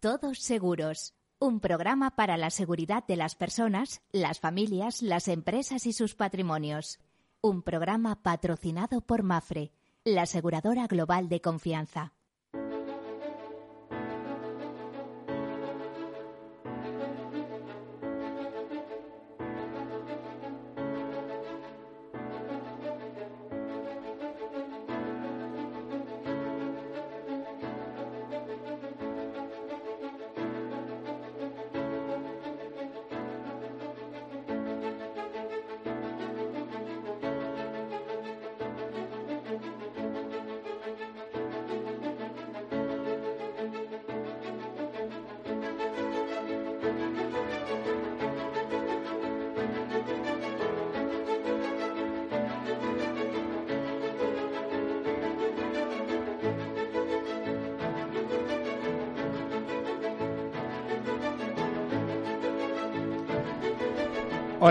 Todos Seguros, un programa para la seguridad de las personas, las familias, las empresas y sus patrimonios. Un programa patrocinado por Mafre, la aseguradora global de confianza.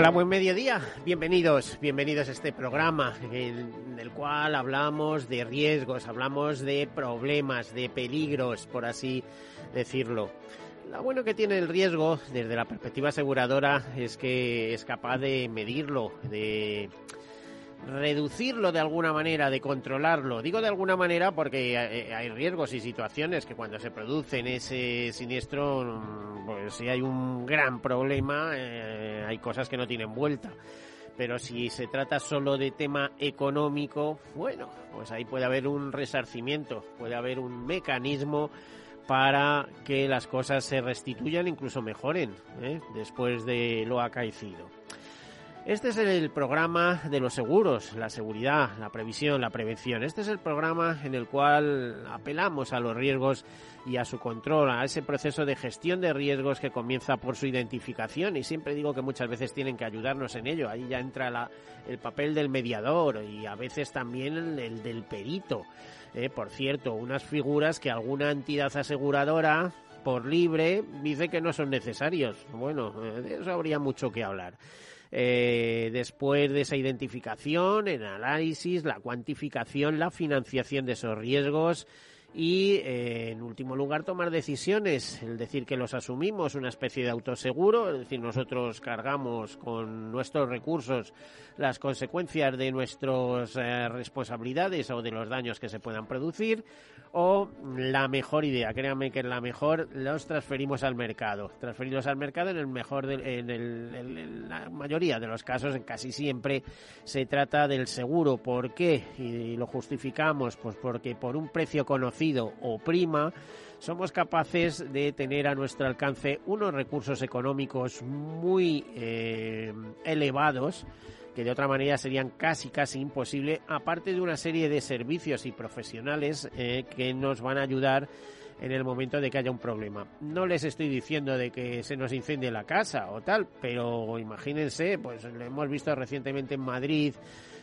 Hola, buen mediodía. Bienvenidos, bienvenidos a este programa en el cual hablamos de riesgos, hablamos de problemas, de peligros, por así decirlo. Lo bueno que tiene el riesgo desde la perspectiva aseguradora es que es capaz de medirlo, de reducirlo de alguna manera, de controlarlo. Digo de alguna manera porque hay riesgos y situaciones que cuando se producen ese siniestro, pues si hay un gran problema, eh, hay cosas que no tienen vuelta. Pero si se trata solo de tema económico, bueno, pues ahí puede haber un resarcimiento, puede haber un mecanismo para que las cosas se restituyan, incluso mejoren, ¿eh? después de lo acaecido. Este es el programa de los seguros, la seguridad, la previsión, la prevención. Este es el programa en el cual apelamos a los riesgos y a su control, a ese proceso de gestión de riesgos que comienza por su identificación y siempre digo que muchas veces tienen que ayudarnos en ello. Ahí ya entra el papel del mediador y a veces también el, del perito. Eh, por cierto, unas figuras que alguna entidad aseguradora por libre dice que no son necesarios. Bueno, eh, de eso habría mucho que hablar. Eh, después de esa identificación, el análisis, la cuantificación, la financiación de esos riesgos y, eh, en último lugar, tomar decisiones, el decir que los asumimos, una especie de autoseguro, es decir, nosotros cargamos con nuestros recursos las consecuencias de nuestras eh, responsabilidades o de los daños que se puedan producir, o la mejor idea, créanme que es la mejor, los transferimos al mercado. Transferirlos al mercado en el mejor, en, en, la mayoría de los casos, en casi siempre, se trata del seguro. ¿Por qué? Y lo justificamos, pues porque por un precio conocido o prima, somos capaces de tener a nuestro alcance unos recursos económicos muy eh, elevados que de otra manera serían casi casi imposible, aparte de una serie de servicios y profesionales eh, que nos van a ayudar en el momento de que haya un problema. No les estoy diciendo de que se nos incendie la casa o tal, pero imagínense, pues lo hemos visto recientemente en Madrid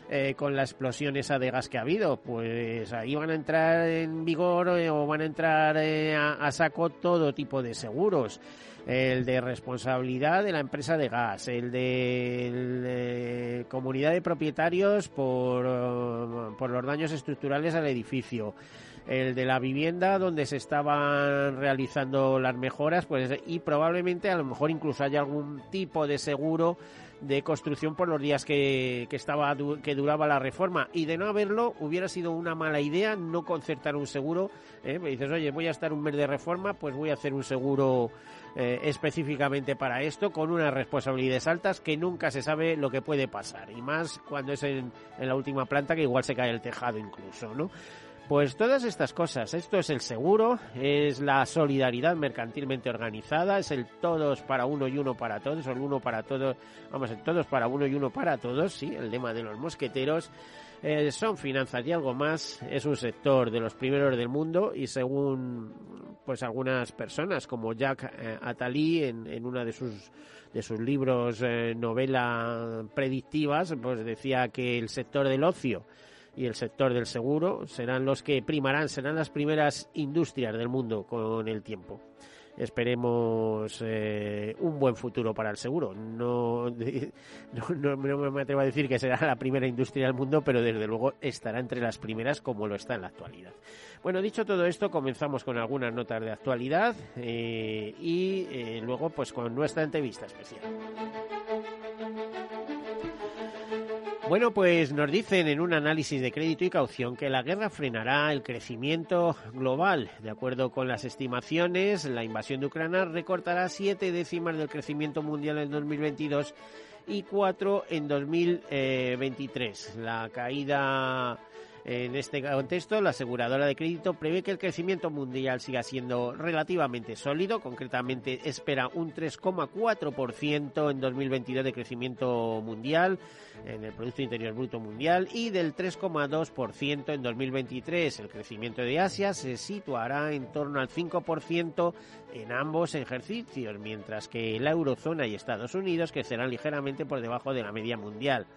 eh, con la explosión esa de gas que ha habido, pues ahí van a entrar en vigor eh, o van a entrar a saco todo tipo de seguros. El de responsabilidad de la empresa de gas, el de, comunidad de propietarios por, por los daños estructurales al edificio, el de la vivienda donde se estaban realizando las mejoras, pues y probablemente a lo mejor incluso haya algún tipo de seguro de construcción por los días que, que estaba que duraba la reforma. Y de no haberlo hubiera sido una mala idea no concertar un seguro ¿eh? me dices oye voy a estar un mes de reforma pues voy a hacer un seguro eh, específicamente para esto con unas responsabilidades altas que nunca se sabe lo que puede pasar y más cuando es en, en la última planta que igual se cae el tejado incluso no pues todas estas cosas, esto es el seguro, es la solidaridad mercantilmente organizada, es el todos para uno y uno para todos, o el uno para todos, vamos, el todos para uno y uno para todos, sí, el lema de los mosqueteros. Eh, son finanzas y algo más, es un sector de los primeros del mundo y según pues algunas personas como Jack eh, en, en una de sus de sus libros eh, novela predictivas, pues decía que el sector del ocio y el sector del seguro serán los que primarán, serán las primeras industrias del mundo con el tiempo. Esperemos eh, un buen futuro para el seguro. No, no, no, me atrevo a decir que será la primera industria del mundo, pero desde luego estará entre las primeras como lo está en la actualidad. Bueno, dicho todo esto, comenzamos con algunas notas de actualidad eh, y eh, luego pues con nuestra entrevista especial. Bueno, pues nos dicen en un análisis de crédito y caución que la guerra frenará el crecimiento global. De acuerdo con las estimaciones, la invasión de Ucrania recortará siete décimas del crecimiento mundial en 2022 y cuatro en 2023. La caída en este contexto, la aseguradora de crédito prevé que el crecimiento mundial siga siendo relativamente sólido, concretamente espera un 3,4% en 2022 de crecimiento mundial en el Producto Interior Bruto Mundial y del 3,2% en 2023. El crecimiento de Asia se situará en torno al 5% en ambos ejercicios, mientras que la eurozona y Estados Unidos crecerán ligeramente por debajo de la media mundial.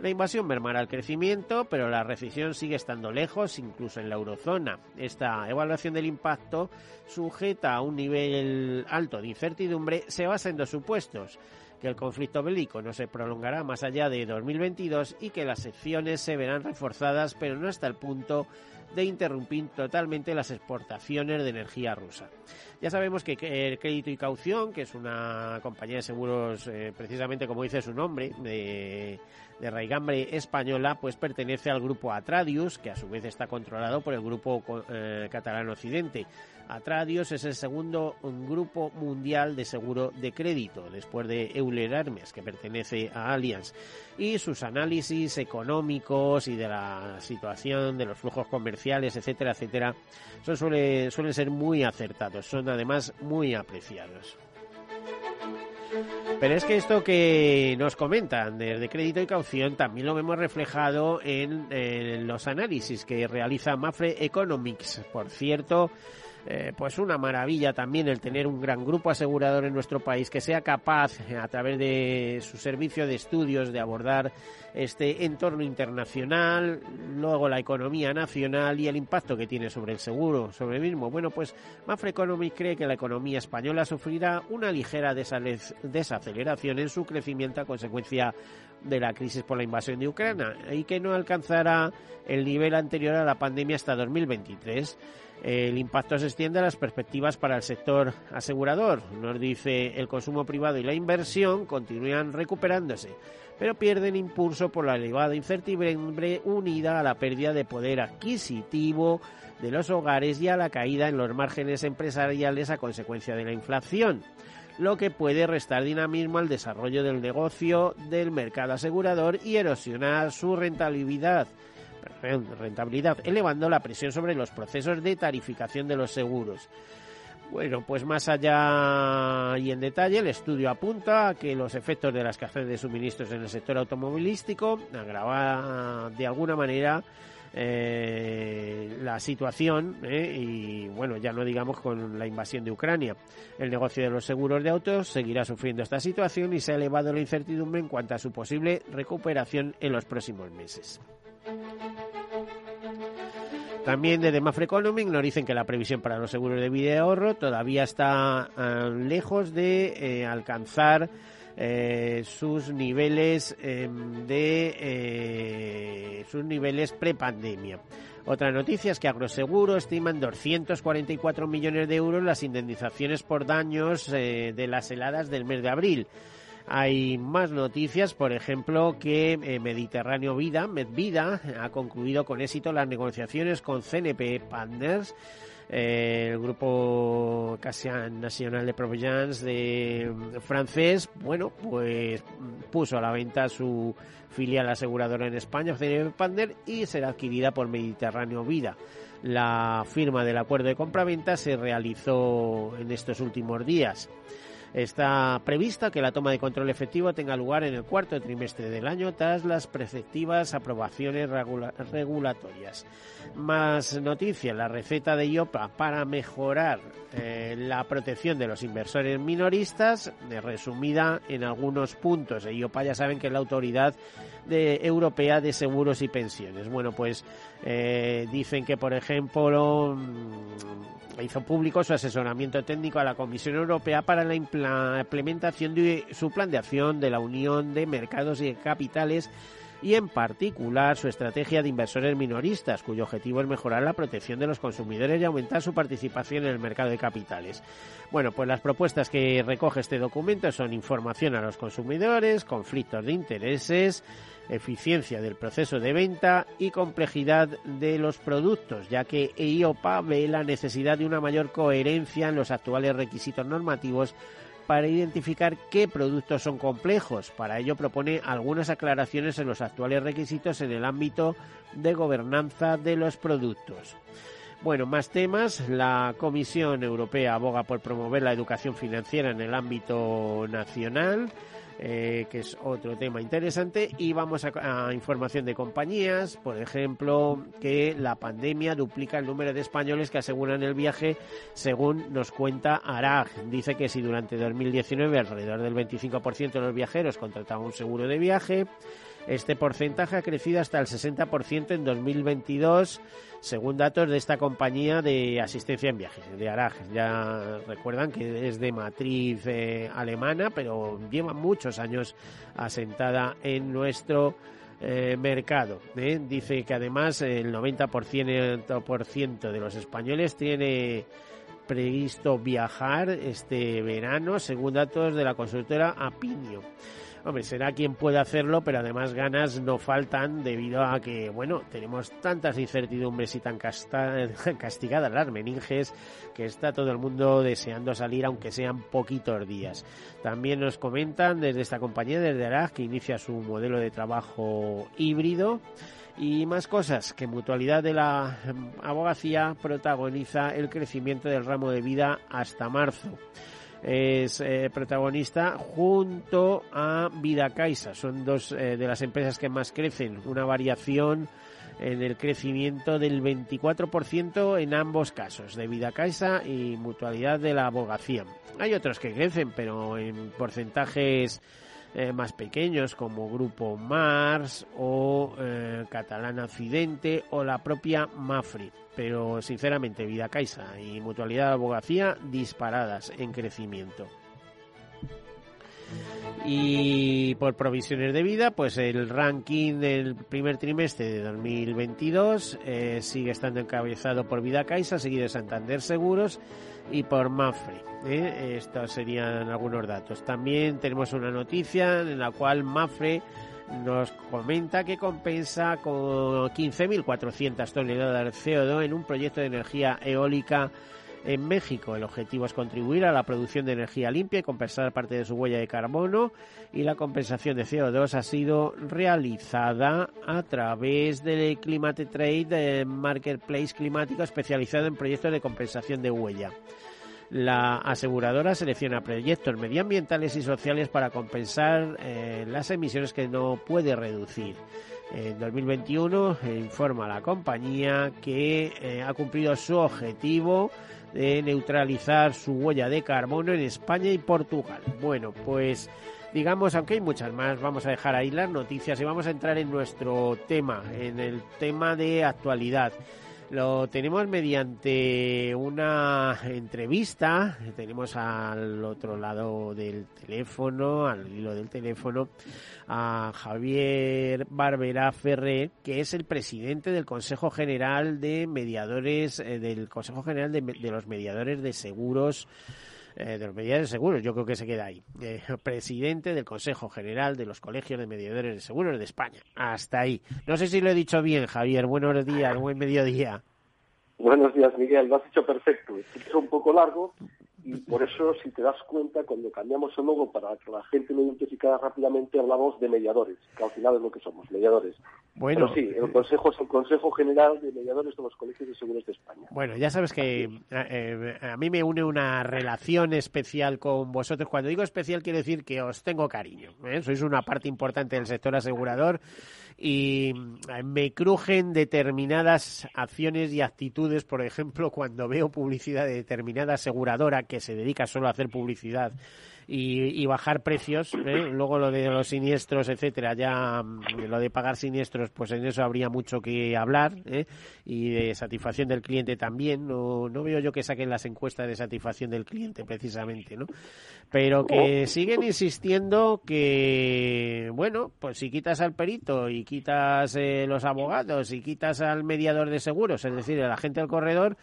La invasión mermará el crecimiento, pero la recesión sigue estando lejos, incluso en la eurozona. Esta evaluación del impacto, sujeta a un nivel alto de incertidumbre, se basa en dos supuestos que el conflicto bélico no se prolongará más allá de 2022 y que las secciones se verán reforzadas, pero no hasta el punto de interrumpir totalmente las exportaciones de energía rusa. Ya sabemos que el Crédito y Caución, que es una compañía de seguros, eh, precisamente como dice su nombre, de de raigambre española, pues pertenece al grupo Atradius, que a su vez está controlado por el grupo eh, catalán Occidente. Atradius es el segundo grupo mundial de seguro de crédito, después de Euler Hermes, que pertenece a Allianz. Y sus análisis económicos y de la situación, de los flujos comerciales, etcétera, etcétera, son, suelen ser muy acertados, son además muy apreciados. Pero es que esto que nos comentan de crédito y caución también lo vemos reflejado en, en los análisis que realiza Mafre Economics. Por cierto, eh, pues una maravilla también el tener un gran grupo asegurador en nuestro país que sea capaz eh, a través de su servicio de estudios de abordar este entorno internacional, luego la economía nacional y el impacto que tiene sobre el seguro, sobre el mismo. Bueno, pues Mafre Economy cree que la economía española sufrirá una ligera desaceleración en su crecimiento a consecuencia de la crisis por la invasión de Ucrania y que no alcanzará el nivel anterior a la pandemia hasta 2023. El impacto se extiende a las perspectivas para el sector asegurador. Nos dice el consumo privado y la inversión continúan recuperándose, pero pierden impulso por la elevada incertidumbre unida a la pérdida de poder adquisitivo de los hogares y a la caída en los márgenes empresariales a consecuencia de la inflación lo que puede restar dinamismo al desarrollo del negocio del mercado asegurador y erosionar su rentabilidad rentabilidad, elevando la presión sobre los procesos de tarificación de los seguros. Bueno, pues más allá y en detalle, el estudio apunta a que los efectos de la escasez de suministros en el sector automovilístico agrava de alguna manera eh, la situación eh, y bueno, ya no digamos con la invasión de Ucrania. El negocio de los seguros de autos seguirá sufriendo esta situación y se ha elevado la incertidumbre en cuanto a su posible recuperación en los próximos meses. También desde Mafre Economic nos dicen que la previsión para los seguros de vida y ahorro todavía está eh, lejos de eh, alcanzar eh, sus niveles em, de sus niveles prepandemia. Otra noticia es que Agroseguro estima en 244 millones de euros las indemnizaciones por daños de las heladas del mes de abril. Hay más noticias, por ejemplo, que eh, Mediterráneo Vida, Medvida, ha concluido con éxito las negociaciones con CNP Partners. Eh, el grupo Nacional de Provenance de francés, bueno, pues puso a la venta su filial aseguradora en España, CNP Partners, y será adquirida por Mediterráneo Vida. La firma del acuerdo de compraventa se realizó en estos últimos días. Está prevista que la toma de control efectivo tenga lugar en el cuarto trimestre del año tras las preceptivas aprobaciones regulatorias. Más noticias, la receta de IOPA para mejorar eh, la protección de los inversores minoristas, resumida en algunos puntos. IOPA ya saben que es la autoridad de, europea de seguros y pensiones. Bueno, pues eh, dicen que, por ejemplo, mm, hizo público su asesoramiento técnico a la Comisión Europea para la implementación de su plan de acción de la Unión de Mercados y Capitales y en particular su estrategia de inversores minoristas, cuyo objetivo es mejorar la protección de los consumidores y aumentar su participación en el mercado de capitales. Bueno, pues las propuestas que recoge este documento son información a los consumidores, conflictos de intereses, eficiencia del proceso de venta y complejidad de los productos, ya que EIOPA ve la necesidad de una mayor coherencia en los actuales requisitos normativos para identificar qué productos son complejos. Para ello propone algunas aclaraciones en los actuales requisitos en el ámbito de gobernanza de los productos. Bueno, más temas. La Comisión Europea aboga por promover la educación financiera en el ámbito nacional. Eh, que es otro tema interesante. Y vamos a, información de compañías, por ejemplo, que la pandemia duplica el número de españoles que aseguran el viaje, según nos cuenta Arag. Dice que si durante 2019 alrededor del 25% de los viajeros contrataban un seguro de viaje, este porcentaje ha crecido hasta el 60% en 2022, según datos de esta compañía de asistencia en viajes, de Araj. Ya recuerdan que es de matriz eh, alemana, pero lleva muchos años asentada en nuestro eh, mercado. ¿eh? Dice que además el 90% de los españoles tiene previsto viajar este verano, según datos de la consultora Apinio. Hombre, será quien pueda hacerlo, pero además ganas no faltan debido a que, bueno, tenemos tantas incertidumbres y tan castigadas las meninges que está todo el mundo deseando salir, aunque sean poquitos días. También nos comentan desde esta compañía, desde Arag, que inicia su modelo de trabajo híbrido y más cosas que Mutualidad de la Abogacía protagoniza el crecimiento del ramo de vida hasta marzo es eh, protagonista junto a Vida Caixa. Son dos eh, de las empresas que más crecen, una variación en el crecimiento del 24% en ambos casos, de Vida Caixa y Mutualidad de la Abogacía. Hay otros que crecen, pero en porcentajes eh, más pequeños como Grupo Mars o eh, Catalana Occidente o la propia Mafri. Pero sinceramente, Vida Caixa y Mutualidad de Abogacía disparadas en crecimiento. Y por provisiones de vida, pues el ranking del primer trimestre de 2022 eh, sigue estando encabezado por Vida Caixa, seguido de Santander Seguros y por Mafre. ¿eh? Estos serían algunos datos. También tenemos una noticia en la cual Mafre nos comenta que compensa con 15.400 toneladas de CO2 en un proyecto de energía eólica en México. El objetivo es contribuir a la producción de energía limpia y compensar parte de su huella de carbono y la compensación de CO2 ha sido realizada a través del Climate Trade Marketplace climático especializado en proyectos de compensación de huella. La aseguradora selecciona proyectos medioambientales y sociales para compensar eh, las emisiones que no puede reducir. En 2021 eh, informa la compañía que eh, ha cumplido su objetivo de neutralizar su huella de carbono en España y Portugal. Bueno, pues digamos, aunque hay muchas más, vamos a dejar ahí las noticias y vamos a entrar en nuestro tema, en el tema de actualidad. Lo tenemos mediante una entrevista, tenemos al otro lado del teléfono, al hilo del teléfono, a Javier Barbera Ferré, que es el presidente del Consejo General de Mediadores, eh, del Consejo General de, los Mediadores de Seguros eh, de los mediadores de seguros, yo creo que se queda ahí. Eh, presidente del Consejo General de los Colegios de Mediadores de Seguros de España. Hasta ahí. No sé si lo he dicho bien, Javier. Buenos días, buen mediodía. Buenos días, Miguel. Lo has hecho perfecto. Es un poco largo, y por eso, si te das cuenta, cuando cambiamos el logo para que la gente lo identificara rápidamente, hablamos de mediadores, que al final es lo que somos, mediadores. Bueno, sí, el Consejo es el Consejo General de Mediadores de los Colegios de Seguros de España. Bueno, ya sabes que eh, a mí me une una relación especial con vosotros. Cuando digo especial, quiero decir que os tengo cariño. ¿eh? Sois una parte importante del sector asegurador y eh, me crujen determinadas acciones y actitudes, por ejemplo, cuando veo publicidad de determinada aseguradora que se dedica solo a hacer publicidad y, bajar precios. ¿eh? Luego lo de los siniestros, etcétera, ya mm, lo de pagar siniestros, pues en eso habría mucho que hablar ¿eh? y de satisfacción del cliente también. No, no veo yo que saquen las encuestas de satisfacción del cliente precisamente, ¿no? Pero que siguen insistiendo que, bueno, pues si quitas al perito y quitas eh, los abogados y quitas al mediador de seguros, es decir, la gente del corredor,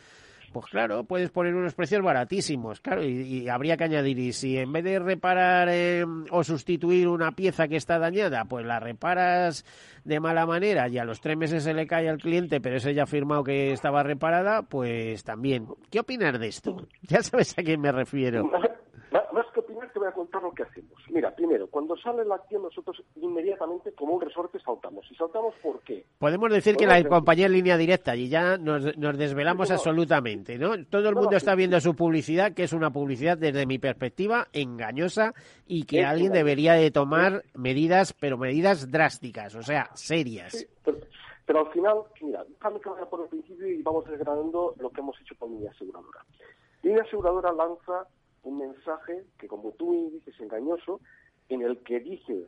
pues claro, puedes poner unos precios baratísimos, claro, y, habría que añadir, y si en vez de reparar eh, o sustituir una pieza que está dañada, pues la reparas de mala manera y a los tres meses se le cae al cliente, pero ese ya ha firmado que estaba reparada, pues también. ¿Qué opinas de esto? Ya sabes a quién me refiero. Más que opinar, te voy a contar lo que hacemos. Mira, primero, cuando sale la acción, nosotros inmediatamente, como un resorte, saltamos. ¿Y saltamos por qué? Podemos decir que la compañía es línea directa y ya nos, desvelamos absolutamente, ¿no? Todo el mundo está viendo su publicidad, que es una publicidad, desde mi perspectiva, engañosa y que alguien debería de tomar medidas, pero medidas drásticas, o sea, serias. pero, al final, mira, déjame que vaya por el principio y vamos desgranando lo que hemos hecho con Línea Aseguradora. Línea Aseguradora lanza un mensaje que, como tú dices, engañoso, en el que dice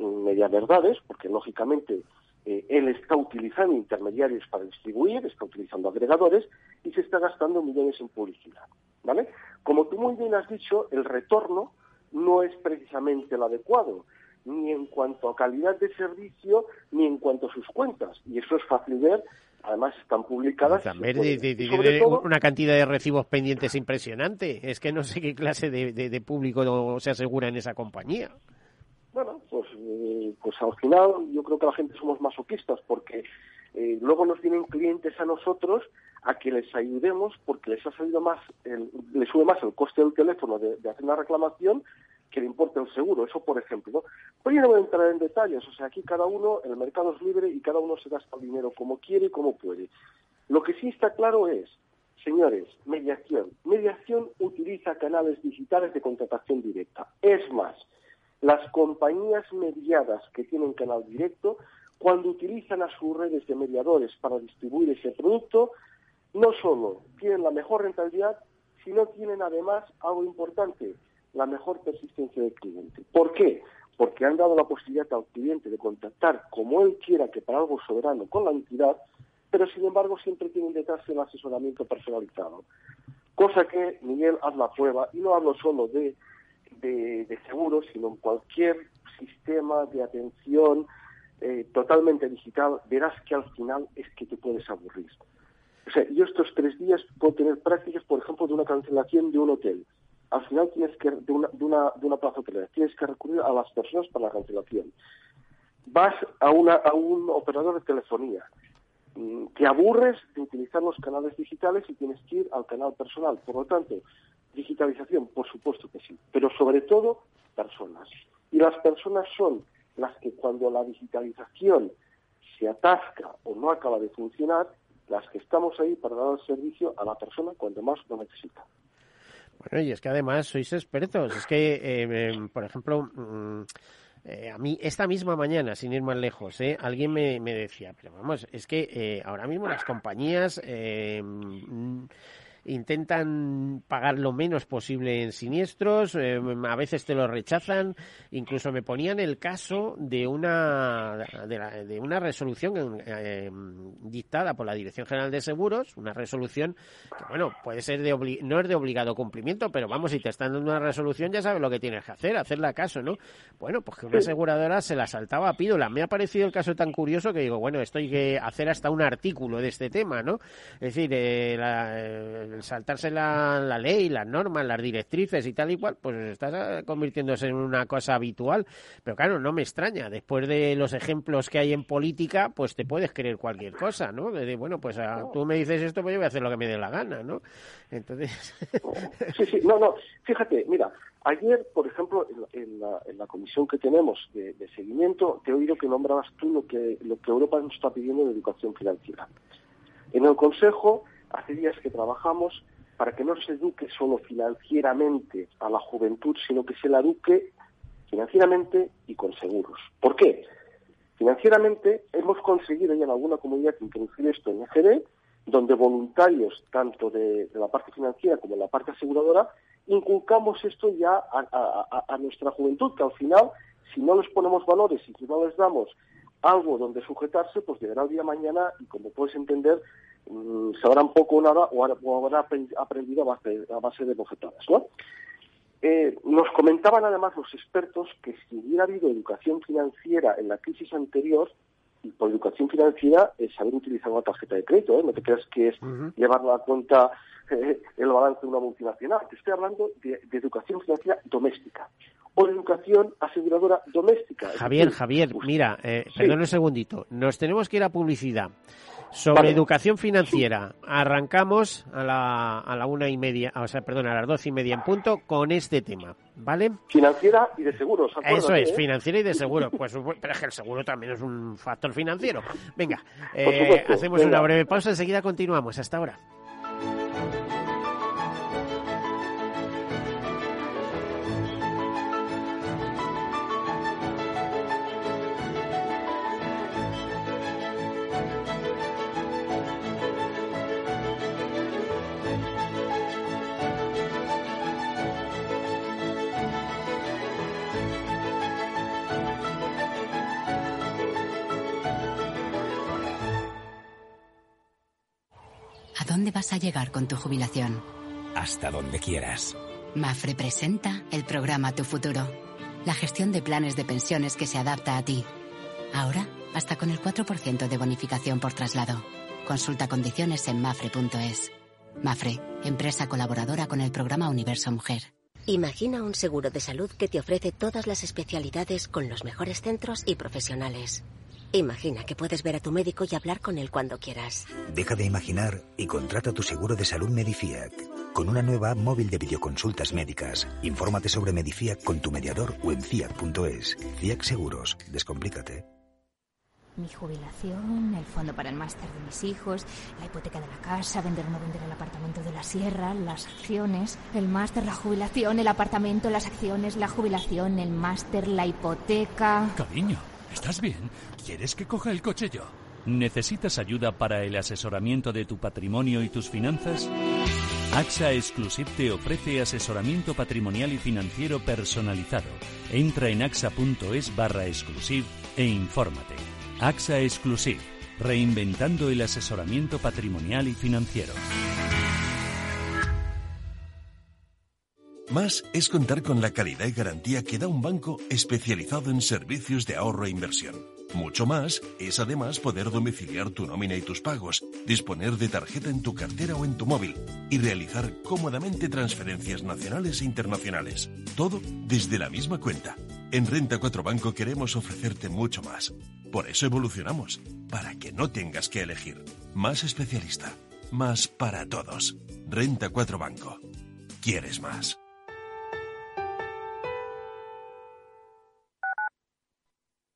media verdades, porque lógicamente eh, él está utilizando intermediarios para distribuir, está utilizando agregadores y se está gastando millones en publicidad. ¿vale? Como tú muy bien has dicho, el retorno no es precisamente el adecuado, ni en cuanto a calidad de servicio, ni en cuanto a sus cuentas. Y eso es fácil ver además están publicadas. También una cantidad de recibos pendientes impresionante. Es que no sé qué clase de, público se asegura en esa compañía. Bueno, pues, eh, pues al final yo creo que la gente somos masoquistas porque eh, luego nos vienen clientes a nosotros a que les ayudemos porque les ha salido más, les sube más el coste del teléfono de, de hacer una reclamación que le importe el seguro. Eso, por ejemplo. Pero yo no voy a entrar en detalles. O sea, aquí cada uno, el mercado es libre y cada uno se gasta el dinero como quiere y como puede. Lo que sí está claro es, señores, mediación. Mediación utiliza canales digitales de contratación directa. Es más, las compañías mediadas que tienen canal directo, cuando utilizan a sus redes de mediadores para distribuir ese producto, no solo tienen la mejor rentabilidad, sino tienen además algo importante, la mejor persistencia del cliente. ¿Por qué? Porque han dado la posibilidad al cliente de contactar como él quiera que para algo soberano con la entidad, pero sin embargo siempre tienen detrás el asesoramiento personalizado. Cosa que, Miguel, haz la prueba, y no hablo solo de, de, seguros, sino en cualquier sistema de atención eh, totalmente digital, verás que al final es que te puedes aburrir. O sea, yo estos tres días puedo tener prácticas, por ejemplo, de una cancelación de un hotel al final tienes que, de una, de una, de una plaza hotelera, tienes que recurrir a las personas para la cancelación. Vas a, una, a un operador de telefonía, mm, te aburres de utilizar los canales digitales y tienes que ir al canal personal. Por lo tanto, digitalización, por supuesto que sí, pero sobre todo personas. Y las personas son las que cuando la digitalización se atasca o no acaba de funcionar, las que estamos ahí para dar el servicio a la persona cuando más lo necesita. Bueno, y es que además sois expertos. Es que, eh, por ejemplo, mm, eh, a mí esta misma mañana, sin ir más lejos, eh, alguien me, me decía, pero vamos, es que eh, ahora mismo las compañías em, intentan pagar lo menos posible en siniestros, eh, a veces te lo rechazan, incluso me ponían el caso de una de, una resolución eh, dictada por la Dirección General de Seguros, una resolución que bueno, puede ser de no es de obligado cumplimiento, pero vamos, si te están dando una resolución ya sabes lo que tienes que hacer, hacerle caso, ¿no? Bueno, pues que una aseguradora se la saltaba a pídola. Me ha parecido el caso tan curioso que digo, bueno, esto hay que hacer hasta un artículo de este tema, ¿no? Es decir, eh, la, saltarse la, ley, las normas, las directrices y tal y cual, pues estás convirtiéndose en una cosa habitual. Pero claro, no me extraña. Después de los ejemplos que hay en política, pues te puedes creer cualquier cosa, ¿no? De, bueno, pues ah, tú me dices esto, pues yo voy a hacer lo que me dé la gana, ¿no? Entonces. sí, sí, no, no. Fíjate, mira, ayer, por ejemplo, en la, en la, comisión que tenemos de, de, seguimiento, te he oído que nombrabas tú lo que, lo que Europa nos está pidiendo en educación financiera. En el Consejo hace días que trabajamos para que no se eduque solo financieramente a la juventud, sino que se la eduque financieramente y con seguros. ¿Por qué? Financieramente hemos conseguido ya en alguna comunidad introducir esto en EGD, donde voluntarios, tanto de, la parte financiera como de la parte aseguradora, inculcamos esto ya a, nuestra juventud, que al final, si no les ponemos valores y si no les damos algo donde sujetarse, pues llegará el día mañana y como puedes entender, sabrán poco o nada o, habrán aprendido a base, a base de bofetadas, ¿no? Eh, nos comentaban además los expertos que si hubiera habido educación financiera en la crisis anterior, y por educación financiera es saber utilizar una tarjeta de crédito, ¿eh? no te creas que es llevar a cuenta eh, el balance de una multinacional, te estoy hablando de, educación financiera doméstica de educación aseguradora doméstica. Javier, Javier, mira, eh, perdón un segundito, nos tenemos que ir a publicidad. Sobre educación financiera, arrancamos a la, a la una y media, o sea, perdón, a las doce y media en punto con este tema, ¿vale? Financiera y de seguros. Eso es, ¿eh? financiera y de seguro. Pues, pero es que el seguro también es un factor financiero. Venga, eh, hacemos una breve pausa, enseguida continuamos. Hasta ahora. Dónde vas a llegar con tu jubilación? Hasta donde quieras. Mafre presenta el programa Tu Futuro, la gestión de planes de pensiones que se adapta a ti. Ahora, hasta con el 4% de bonificación por traslado. Consulta condiciones en mafre.es. Mafre, empresa colaboradora con el programa Universo Mujer. Imagina un seguro de salud que te ofrece todas las especialidades con los mejores centros y profesionales. Imagina que puedes ver a tu médico y hablar con él cuando quieras. Deja de imaginar y contrata tu seguro de salud Medifiac. Con una nueva app móvil de videoconsultas médicas. Infórmate sobre Medifiac con tu mediador o en fiac.es. Fiac Seguros. Descomplícate. Mi jubilación, el fondo para el máster de mis hijos, la hipoteca de la casa, vender o no vender el apartamento de la sierra, las acciones, el máster, la jubilación, el apartamento, las acciones, la jubilación, el máster, la hipoteca. Cariño, ¿estás bien? ¿Quieres que coja el coche yo? ¿Necesitas ayuda para el asesoramiento de tu patrimonio y tus finanzas? AXA Exclusive te ofrece asesoramiento patrimonial y financiero personalizado. Entra en axa.es barra exclusive e infórmate. AXA Exclusive, reinventando el asesoramiento patrimonial y financiero. Más es contar con la calidad y garantía que da un banco especializado en servicios de ahorro e inversión. Mucho más es además poder domiciliar tu nómina y tus pagos, disponer de tarjeta en tu cartera o en tu móvil y realizar cómodamente transferencias nacionales e internacionales. Todo desde la misma cuenta. En Renta 4 Banco queremos ofrecerte mucho más. Por eso evolucionamos, para que no tengas que elegir. Más especialista, más para todos. Renta 4 Banco. ¿Quieres más?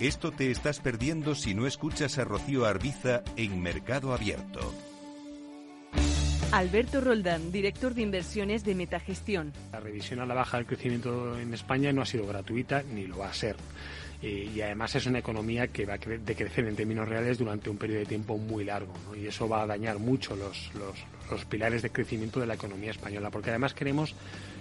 Esto te estás perdiendo si no escuchas a Rocío Arbiza en Mercado Abierto. Alberto Roldán, director de inversiones de Metagestión. La revisión a la baja del crecimiento en España no ha sido gratuita ni lo va a ser. Eh, y además es una economía que va a decrecer en términos reales durante un periodo de tiempo muy largo y eso va a dañar mucho los, los pilares de crecimiento de la economía española porque además queremos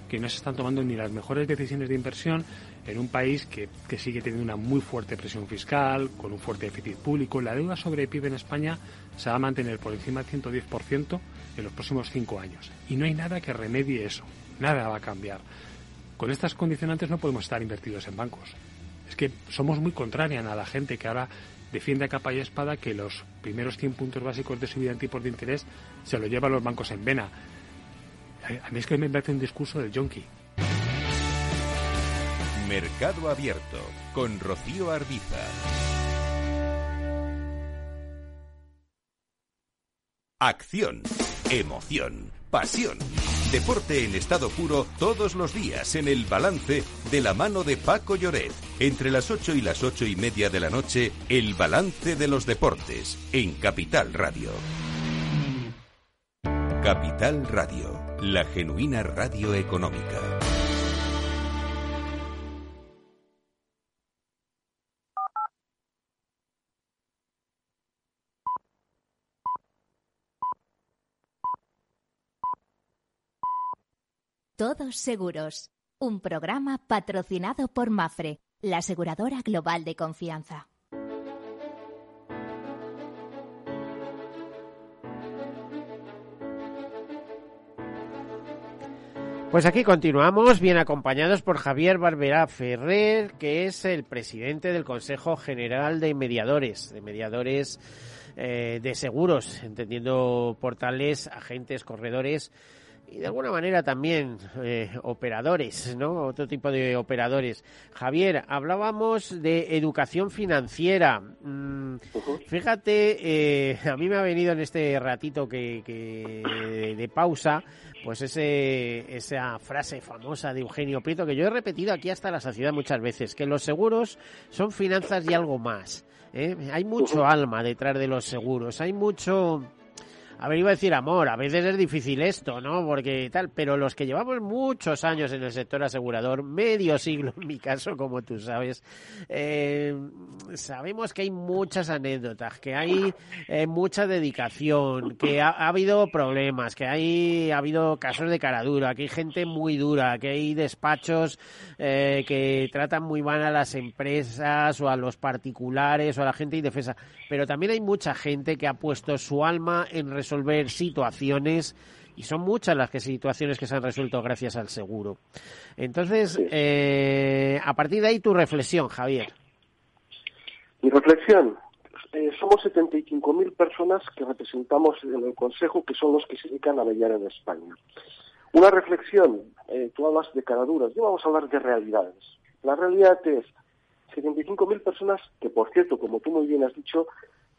que no se están tomando ni las mejores decisiones de inversión en un país que, sigue teniendo una muy fuerte presión fiscal, con un fuerte déficit público. La deuda sobre PIB en España se va a mantener por encima del 110% en los próximos cinco años. Y no hay nada que remedie eso. Nada va a cambiar. Con estas condicionantes no podemos estar invertidos en bancos. Es que somos muy contrarios a la gente que ahora defiende a capa y espada que los primeros 100 puntos básicos de subida en tipos de interés se lo llevan los bancos en vena. A mí es que me parece un discurso del yonki. Mercado Abierto con Rocío Arbiza. Acción. emoción, pasión. Deporte en estado puro todos los días en el balance de la mano de Paco Lloret. Entre las 8 y las ocho y media de la noche, el balance de los deportes en Capital Radio. Capital Radio, la genuina radio económica. Todos Seguros, un programa patrocinado por Mafre, la aseguradora global de confianza. Pues aquí continuamos, bien acompañados por Javier Barberá Ferrer, que es el presidente del Consejo General de Mediadores, de mediadores eh, de seguros, entendiendo portales, agentes, corredores y de alguna manera también eh, operadores, ¿no? Otro tipo de operadores. Javier, hablábamos de educación financiera. Mm, fíjate, eh, a mí me ha venido en este ratito que, que de pausa, pues ese, esa frase famosa de Eugenio Prieto que yo he repetido aquí hasta la saciedad muchas veces, que los seguros son finanzas y algo más. ¿eh? Hay mucho alma detrás de los seguros, hay mucho a ver, iba a decir amor, a veces es difícil esto, ¿no? Porque tal, pero los que llevamos muchos años en el sector asegurador, medio siglo en mi caso, como tú sabes, eh, sabemos que hay muchas anécdotas, que hay eh, mucha dedicación, que ha, habido problemas, que hay, ha habido casos de cara dura, que hay gente muy dura, que hay despachos eh, que tratan muy mal a las empresas o a los particulares o a la gente indefensa. Pero también hay mucha gente que ha puesto su alma en resolver situaciones y son muchas las que situaciones que se han resuelto gracias al seguro. Entonces, eh, a partir de ahí tu reflexión, Javier. Mi reflexión, eh, somos 75.000 personas que representamos en el Consejo, que son los que se dedican a mediar en España. Una reflexión, eh, tú hablas de caraduras, yo vamos a hablar de realidades. La realidad es 75.000 personas que, por cierto, como tú muy bien has dicho,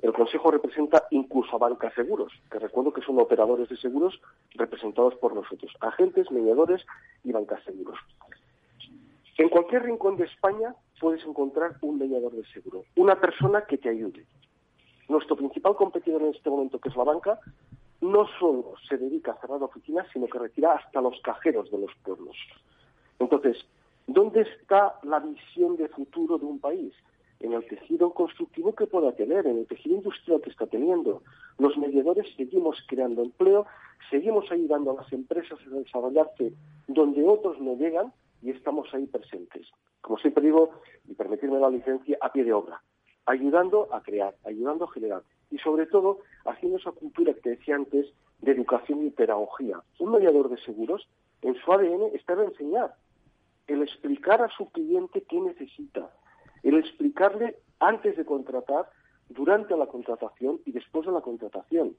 el Consejo representa incluso a Banca Seguros, que recuerdo que son operadores de seguros representados por nosotros, agentes, mediadores y Banca Seguros. En cualquier rincón de España puedes encontrar un mediador de seguro, una persona que te ayude. Nuestro principal competidor en este momento, que es la banca, no solo se dedica a cerrar oficinas, sino que retira hasta los cajeros de los pueblos. Entonces, ¿dónde está la visión de futuro de un país? en el tejido constructivo que pueda tener, en el tejido industrial que está teniendo. Los mediadores seguimos creando empleo, seguimos ayudando a las empresas a desarrollarse donde otros no llegan y estamos ahí presentes. Como siempre digo, y permitirme la licencia, a pie de obra, ayudando a crear, ayudando a generar y sobre todo haciendo esa cultura que te decía antes de educación y pedagogía. Un mediador de seguros en su ADN está en enseñar, el explicar a su cliente qué necesita, el explicarle antes de contratar, durante la contratación y después de la contratación.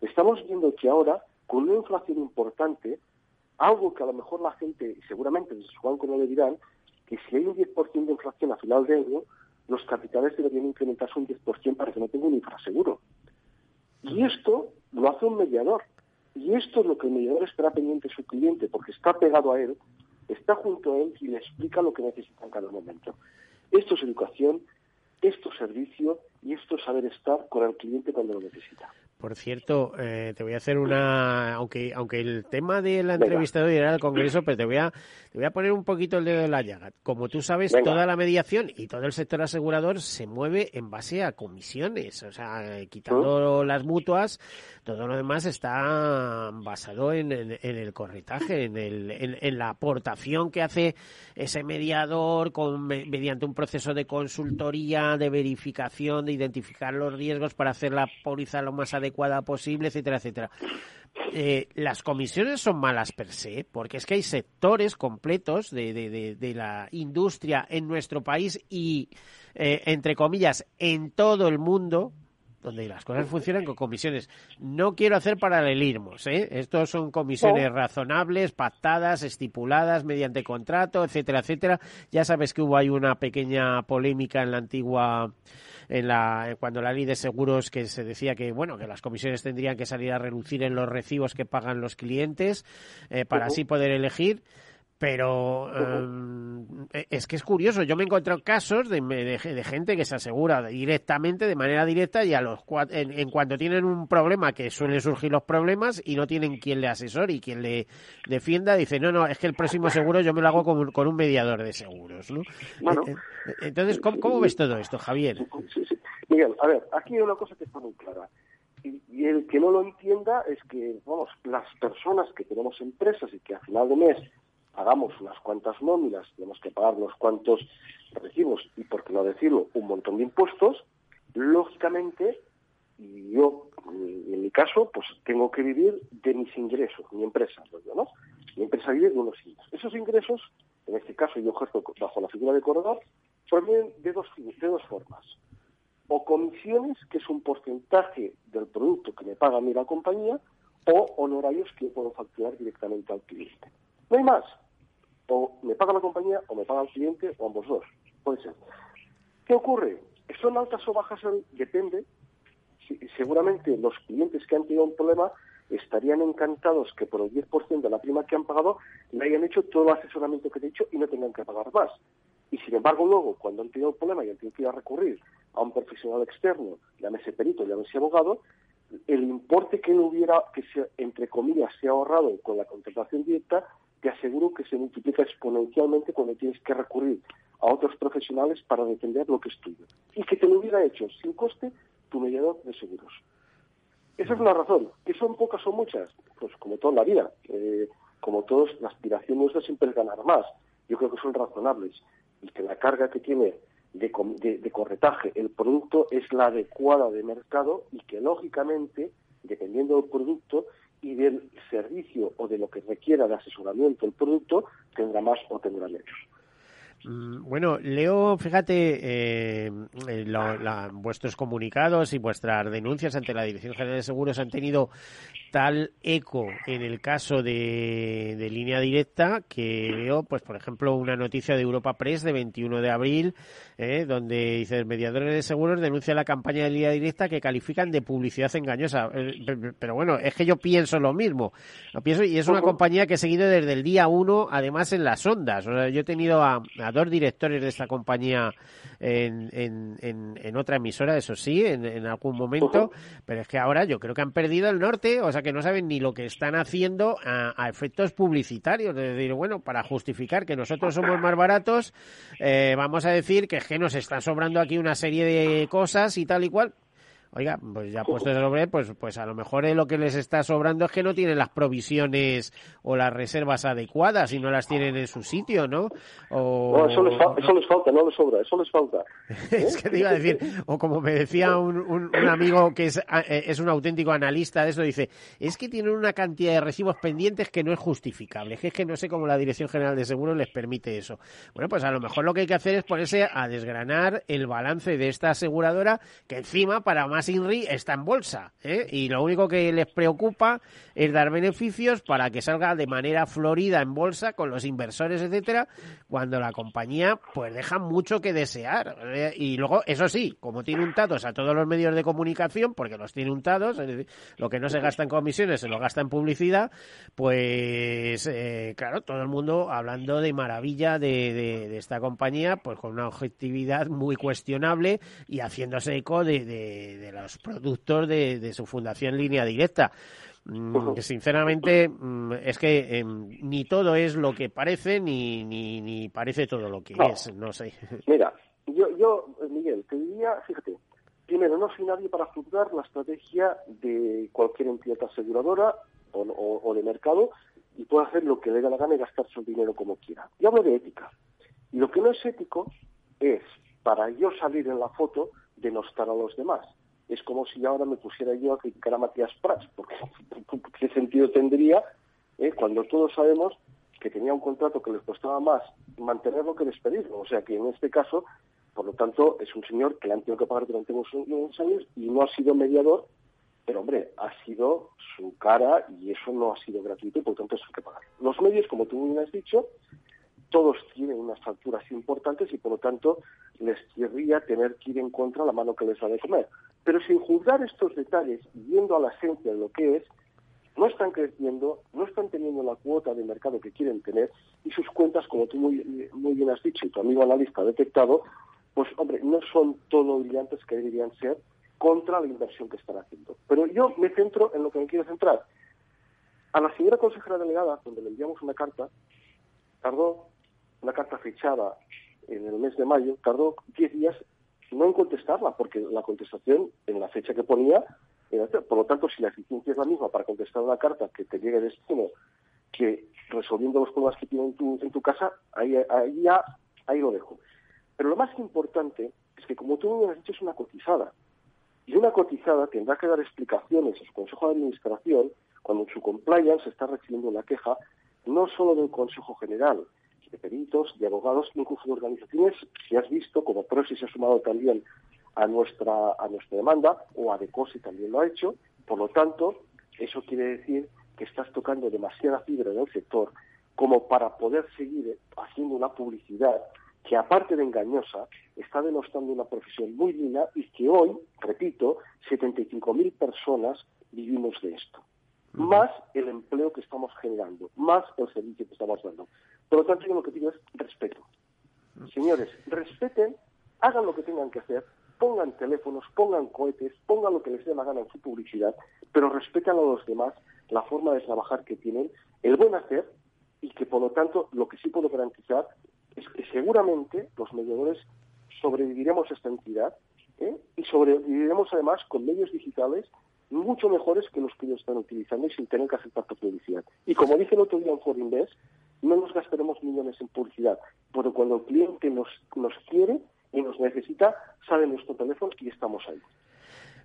Estamos viendo que ahora, con una inflación importante, algo que a lo mejor la gente, seguramente desde su banco no le dirán, que si hay un 10% de inflación a final de año, los capitales deberían incrementarse un 10% para que no tenga un infraseguro. Y esto lo hace un mediador. Y esto es lo que el mediador espera pendiente de su cliente, porque está pegado a él, está junto a él y le explica lo que necesita en cada momento. Esto es educación, esto es servicio y esto es saber estar con el cliente cuando lo necesita. Por cierto, eh, te voy a hacer una, aunque aunque el tema de la entrevista de hoy era el Congreso, pero te voy a te voy a poner un poquito el dedo en la llaga. Como tú sabes, toda la mediación y todo el sector asegurador se mueve en base a comisiones, o sea, quitando las mutuas, todo lo demás está basado en, el corretaje, en, el, en, la aportación que hace ese mediador con, mediante un proceso de consultoría, de verificación, de identificar los riesgos para hacer la póliza lo más adecuada posible, etcétera, etcétera. Eh, las comisiones son malas per se, porque es que hay sectores completos de, de, de, la industria en nuestro país y, eh, entre comillas, en todo el mundo, donde las cosas funcionan con comisiones. No quiero hacer paralelismos, ¿eh? Estos son comisiones razonables, pactadas, estipuladas mediante contrato, etcétera, etcétera. Ya sabes que hubo ahí una pequeña polémica en la antigua en la, cuando la ley de seguros que se decía que, bueno, que las comisiones tendrían que salir a reducir en los recibos que pagan los clientes eh, para así poder elegir. Pero eh, es que es curioso, yo me he encontrado casos de, de, gente que se asegura directamente, de manera directa, y a los en, en, cuanto tienen un problema, que suelen surgir los problemas, y no tienen quien le asesore y quien le defienda, dice, no, no, es que el próximo seguro yo me lo hago con, con un mediador de seguros. ¿no? Eh, eh, entonces, ¿cómo, ves todo esto, Javier? Miguel, a ver, aquí hay una cosa que está muy clara. Y, y, el que no lo entienda es que, vamos, las personas que tenemos empresas y que a final de mes pagamos unas cuantas nóminas, tenemos que pagar unos cuantos recibos y, por qué no decirlo, un montón de impuestos, lógicamente, yo, en mi caso, pues tengo que vivir de mis ingresos, mi empresa, ¿no? Mi empresa vive de unos ingresos. Esos ingresos, en este caso yo ejerzo bajo la figura de corredor, provienen de dos, de dos formas. O comisiones, que es un porcentaje del producto que me paga a mí la compañía, o honorarios que puedo facturar directamente al cliente. No hay más o me paga la compañía o me paga el cliente o ambos dos. Puede ser. ¿Qué ocurre? ¿Son altas o bajas? Depende. seguramente los clientes que han tenido un problema estarían encantados que por el 10% de la prima que han pagado le hayan hecho todo el asesoramiento que he hecho y no tengan que pagar más. Y sin embargo, luego, cuando han tenido un problema y han tenido que ir a recurrir a un profesional externo, llámese perito, llámese abogado, el importe que no hubiera, que se, entre comillas, se ha ahorrado con la contratación directa, te aseguro que se multiplica exponencialmente cuando tienes que recurrir a otros profesionales para defender lo que es tuyo. Y que te lo hubiera hecho sin coste tu mediador de seguros. Esa es la razón. ¿Que son pocas o muchas? Pues como toda la vida. como todos, la aspiración nuestra siempre es ganar más. Yo creo que son razonables. Y que la carga que tiene de, de corretaje el producto es la adecuada de mercado y que lógicamente, dependiendo del producto, y del servicio o de lo que requiera de asesoramiento el producto tendrá más o tendrá menos. Mm, bueno, leo, fíjate, eh, vuestros comunicados y vuestras denuncias ante la Dirección General de Seguros han tenido tal eco en el caso de, línea directa que veo, pues por ejemplo, una noticia de Europa Press de 21 de abril, eh, donde dice, mediadores de seguros denuncia la campaña de línea directa que califican de publicidad engañosa. Eh, pero bueno, es que yo pienso lo mismo. Lo pienso, y es una compañía que he seguido desde el día uno, además en las ondas. O sea, yo he tenido a, dos directores de esta compañía en, en, otra emisora, eso sí, en, algún momento, pero es que ahora yo creo que han perdido el norte, o sea que no saben ni lo que están haciendo a, efectos publicitarios. Es decir, bueno, para justificar que nosotros somos más baratos, eh, vamos a decir que que nos está sobrando aquí una serie de cosas y tal y cual. Oiga, pues ya puesto el nombre, pues, pues a lo mejor lo que les está sobrando es que no tienen las provisiones o las reservas adecuadas y no las tienen en su sitio, ¿no? O... No, eso les, falta, no les sobra, eso les falta. es que te iba a decir, o como me decía un, un, amigo que es, eh, es un auténtico analista de eso, dice, es que tienen una cantidad de recibos pendientes que no es justificable, es que no sé cómo la Dirección General de Seguros les permite eso. Bueno, pues a lo mejor lo que hay que hacer es ponerse a desgranar el balance de esta aseguradora que encima para más más INRI está en bolsa ¿eh? y lo único que les preocupa es dar beneficios para que salga de manera florida en bolsa con los inversores, etcétera, cuando la compañía pues deja mucho que desear. ¿eh? Y luego, eso sí, como tiene untados a todos los medios de comunicación, porque los tiene untados, lo que no se gasta en comisiones se lo gasta en publicidad, pues eh, claro, todo el mundo hablando de maravilla de, de, esta compañía, pues con una objetividad muy cuestionable y haciéndose eco de de los productos de, su fundación Línea Directa. Mm, sinceramente, mm, es que em, ni todo es lo que parece, ni, ni, parece todo lo que es, no sé. Mira, yo, yo, Miguel, te diría, fíjate, primero, no soy nadie para juzgar la estrategia de cualquier entidad aseguradora o, o, de mercado y puede hacer lo que le dé la gana y gastar su dinero como quiera. Yo hablo de ética. Y lo que no es ético es, para yo salir en la foto, denostar a los demás es como si ahora me pusiera yo a criticar a Matías Prats, porque ¿qué sentido tendría eh, cuando todos sabemos que tenía un contrato que les costaba más mantenerlo que despedirlo? O sea que en este caso, por lo tanto, es un señor que le han tenido que pagar durante unos años y no ha sido mediador, pero hombre, ha sido su cara y eso no ha sido gratuito y por lo tanto eso hay que pagar. Los medios, como tú bien has dicho, todos tienen unas facturas importantes y por lo tanto les querría tener que ir en contra la mano que les da de comer. Pero sin juzgar estos detalles viendo a la esencia de lo que es, no están creciendo, no están teniendo la cuota de mercado que quieren tener y sus cuentas, como tú muy, muy bien has dicho y tu amigo analista ha detectado, pues hombre, no son todo brillantes que deberían ser contra la inversión que están haciendo. Pero yo me centro en lo que me quiero centrar. A la señora consejera delegada, donde le enviamos una carta, tardó una carta fechada en el mes de mayo, tardó 10 días no en contestarla, porque la contestación en la fecha que ponía por lo tanto, si la eficiencia es la misma para contestar una carta que te llegue de destino que resolviendo los problemas que tienes en tu, en tu casa, ahí, ahí, ya, ahí lo dejo. Pero lo más importante es que, como tú me has dicho, es una cotizada. Y una cotizada tendrá que dar explicaciones a su Consejo de Administración cuando en su compliance está recibiendo una queja no solo del Consejo General, de peritos, de abogados, incluso de organizaciones, si has visto, como Prosi se ha sumado también a nuestra, a nuestra demanda, o Adecosi también lo ha hecho. Por lo tanto, eso quiere decir que estás tocando demasiada fibra en el sector como para poder seguir haciendo una publicidad que aparte de engañosa, está denostando una profesión muy linda y que hoy, repito, 75.000 personas vivimos de esto. Más el empleo que estamos generando, más el servicio que estamos dando. Por lo tanto, yo lo que pido es respeto. Señores, respeten, hagan lo que tengan que hacer, pongan teléfonos, pongan cohetes, pongan lo que les dé la gana en su publicidad, pero respetan a los demás la forma de trabajar que tienen, el buen hacer, y que por lo tanto lo que sí puedo garantizar es que seguramente los mediadores sobreviviremos a esta entidad ¿eh? y sobreviviremos además con medios digitales mucho mejores que los que ellos están utilizando y sin tener que hacer tanta publicidad. Y como dije el otro día en Forinvest, no nos gastaremos millones en publicidad, pero cuando el cliente nos, nos quiere, y nos necesita, sale nuestro teléfono y estamos ahí.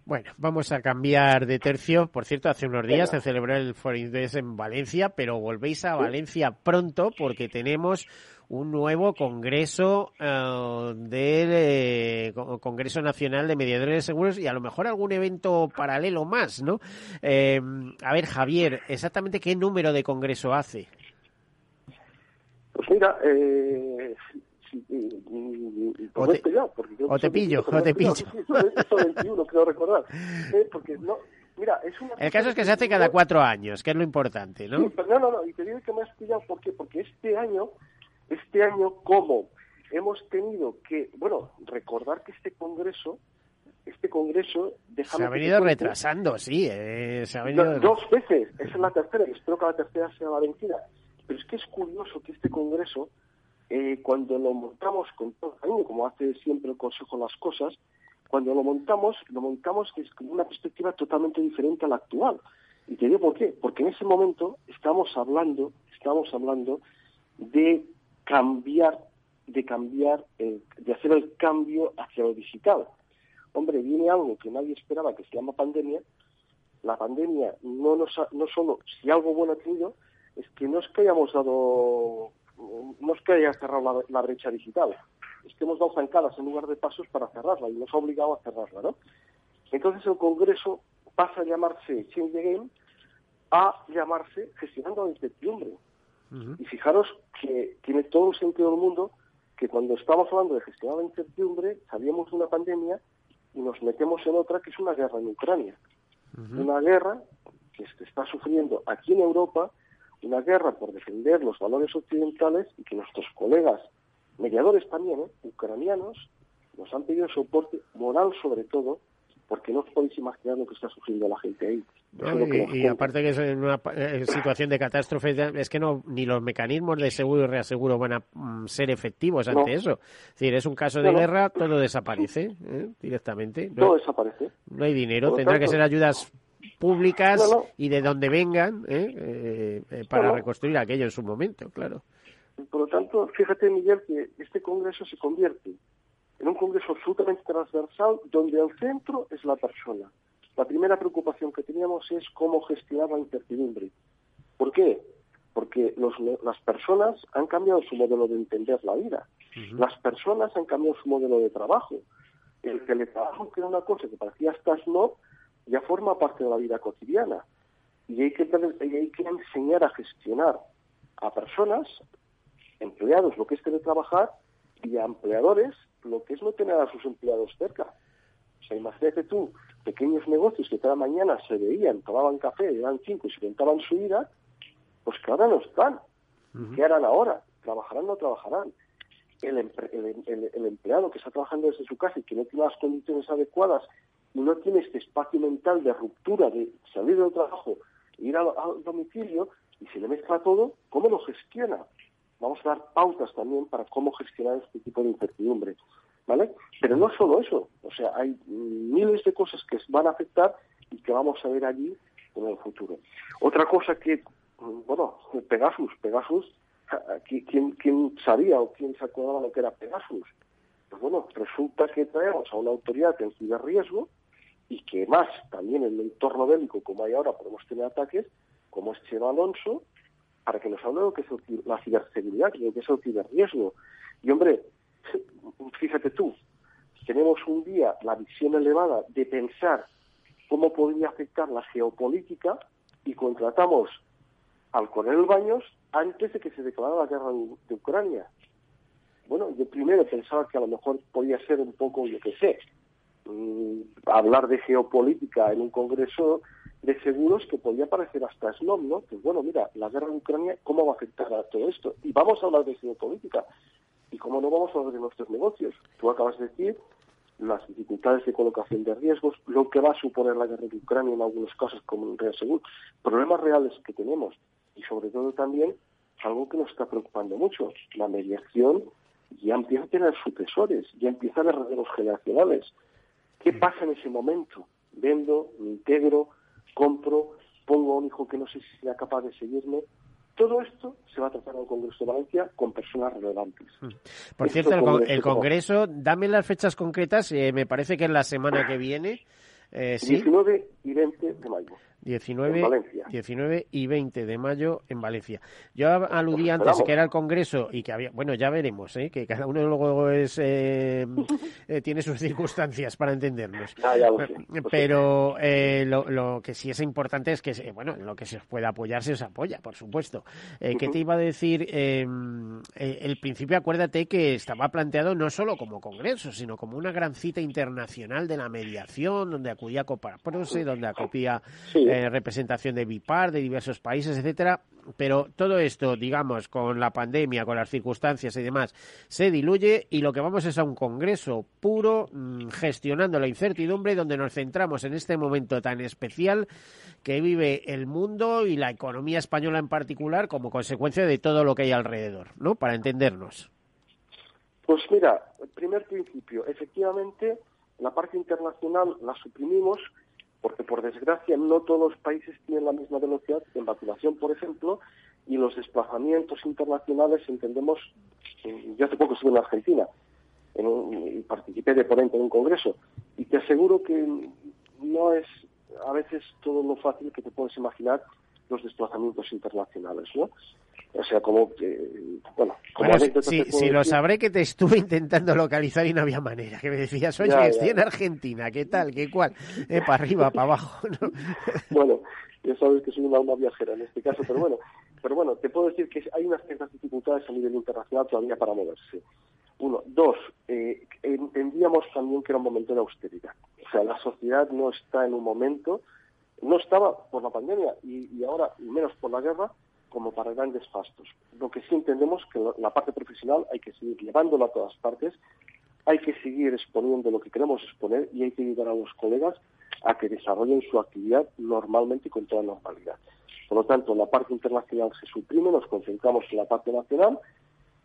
Bueno, vamos a cambiar de tercio. Por cierto, hace unos días se celebró el Forindes en Valencia, pero volvéis a Valencia pronto porque tenemos un nuevo congreso eh, del eh, Congreso Nacional de Mediadores de Seguros y a lo mejor algún evento paralelo más, ¿no? Eh, a ver, Javier, exactamente qué número de congreso hace. Pues mira, o te, o te pillo, o te pillo. creo recordar. Eh, porque no, mira, es una El caso es que se hace cada cuatro años, que es lo importante, ¿no? no, no, no, y te digo que me has pillado, ¿por qué? Porque este año, este año, como hemos tenido que, bueno, recordar que este congreso este congreso se ha venido retrasando sí eh, se ha venido... dos veces esa es la tercera y espero que la tercera sea la vencida pero es que es curioso que este congreso eh, cuando lo montamos con todo cariño, como hace siempre el Consejo las cosas, cuando lo montamos, lo montamos con una perspectiva totalmente diferente a la actual. Y te digo por qué, porque en ese momento estamos hablando, estamos hablando de cambiar, de cambiar, de hacer el cambio hacia lo digital. Hombre, viene algo que nadie esperaba, que se llama pandemia. La pandemia no nos no solo, si algo bueno ha tenido, es que no es que hayamos dado no es que haya cerrado la, brecha digital, es que hemos dado zancadas en lugar de pasos para cerrarla y nos ha obligado a cerrarla, ¿no? Entonces el Congreso pasa a llamarse Change the Game a llamarse Gestionando la Incertidumbre. Y fijaros que tiene todo el sentido del mundo que cuando estamos hablando de gestionar la incertidumbre, salíamos de una pandemia y nos metemos en otra que es una guerra en Ucrania. Una guerra que se está sufriendo aquí en Europa una guerra por defender los valores occidentales y que nuestros colegas, mediadores también, ¿eh? ucranianos, nos han pedido soporte moral sobre todo, porque no os podéis imaginar lo que está sufriendo la gente ahí. y, aparte que es en una eh, situación de catástrofe, es que no ni los mecanismos de seguro y reaseguro van a mm, ser efectivos ante eso. Es decir, es un caso de guerra, todo desaparece ¿eh? directamente. No, todo desaparece. No hay dinero, tendrá que ser ayudas públicas y de donde vengan ¿eh? Eh, eh, para reconstruir aquello en su momento, claro. Por lo tanto, fíjate, Miguel, que este Congreso se convierte en un Congreso absolutamente transversal donde el centro es la persona. La primera preocupación que teníamos es cómo gestionar la incertidumbre. ¿Por qué? Porque las personas han cambiado su modelo de entender la vida. Las personas han cambiado su modelo de trabajo. El teletrabajo, que era una cosa que parecía hasta no ya forma parte de la vida cotidiana. Y hay que, hay que enseñar a gestionar a personas, empleados, lo que es teletrabajar, y a empleadores lo que es no tener a sus empleados cerca. O sea, imagínate tú, pequeños negocios que cada mañana se veían, tomaban café, eran cinco y se contaban su vida, pues que ahora no están. ¿Qué harán ahora? ¿Trabajarán o no trabajarán? El, el, empleado que está trabajando desde su casa y que no tiene las condiciones adecuadas no tiene este espacio mental de ruptura, de salir del trabajo, ir al, al domicilio y se le mezcla todo, ¿cómo lo gestiona? Vamos a dar pautas también para cómo gestionar este tipo de incertidumbre. ¿Vale? Pero no solo eso, o sea, hay miles de cosas que van a afectar y que vamos a ver allí en el futuro. Otra cosa que, bueno, Pegasus, Pegasus, ¿quién, quién sabía o quién se acordaba lo que era Pegasus? Pues bueno, resulta que traemos a una autoridad en ciberriesgo y que más también en el entorno bélico como hay ahora podemos tener ataques, como es Chema Alonso, para que nos hable de lo que es la ciberseguridad, de lo que es el ciberriesgo. Y hombre, fíjate tú, tenemos un día la visión elevada de pensar cómo podría afectar la geopolítica y contratamos al coronel Baños antes de que se declarara la guerra de Ucrania. Bueno, yo primero pensaba que a lo mejor podía ser un poco, yo qué sé, hablar de geopolítica en un congreso de seguros que podía parecer hasta snob, ¿no? Pues bueno, mira, la guerra de Ucrania, ¿cómo va a afectar a todo esto? Y vamos a hablar de geopolítica. ¿Y cómo no vamos a hablar de nuestros negocios? Tú acabas de decir las dificultades de colocación de riesgos, lo que va a suponer la guerra de Ucrania en algunos casos como en Real Seguro, problemas reales que tenemos y sobre todo también algo que nos está preocupando mucho, la mediación ya empieza a tener sucesores, ya empieza a haber redes generacionales. ¿Qué pasa en ese momento? Vendo, me integro, compro, pongo a un hijo que no sé si sea capaz de seguirme. Todo esto se va a tratar en el Congreso de Valencia con personas relevantes. Hmm. Por cierto, el, Congreso, dame las fechas concretas, eh, me parece que es la semana que viene. Eh, 19 y 20 de mayo. 19, 19 y 20 de mayo en Valencia. Yo aludí antes que era el Congreso y que había, bueno, ya veremos, ¿eh? que cada uno luego es, eh, eh, tiene sus circunstancias para entendernos. Ah, Pero eh, lo, lo, que sí es importante es que, bueno, lo que se os pueda apoyar se os apoya, por supuesto. Eh, ¿Qué te iba a decir? Em, el principio, acuérdate que estaba planteado no solo como Congreso, sino como una gran cita internacional de la mediación, donde acudía Coparprose, donde acudía representación de BIPAR, de diversos países, etcétera. Pero todo esto, digamos, con la pandemia, con las circunstancias y demás, se diluye y lo que vamos es a un congreso puro, mm, gestionando la incertidumbre, donde nos centramos en este momento tan especial que vive el mundo y la economía española en particular como consecuencia de todo lo que hay alrededor, ¿no? Para entendernos. Pues mira, el primer principio, efectivamente, la parte internacional la suprimimos porque por desgracia no todos los países tienen la misma velocidad en vacunación, por ejemplo, y los desplazamientos internacionales entendemos, yo hace poco estuve en Argentina y participé de ponente en un congreso, y te aseguro que no es a veces todo lo fácil que te puedes imaginar los desplazamientos internacionales, ¿no? O sea, como que, bueno, como si, lo sabré que te estuve intentando localizar y no había manera, que me decías, oye, estoy en Argentina, ¿qué tal? ¿Qué cuál? Eh, para arriba, para abajo, Bueno, ya sabes que soy una alma viajera en este caso, pero bueno, pero bueno, te puedo decir que hay unas ciertas dificultades a nivel internacional todavía para moverse. Uno. Dos, eh, entendíamos también que era un momento de austeridad. O sea, la sociedad no está en un momento, no estaba por la pandemia y, y ahora, y menos por la guerra, como para grandes fastos. Lo que sí entendemos que la parte profesional hay que seguir llevándola a todas partes, hay que seguir exponiendo lo que queremos exponer y hay que ayudar a los colegas a que desarrollen su actividad normalmente y con toda normalidad. Por lo tanto, la parte internacional se suprime, nos concentramos en la parte nacional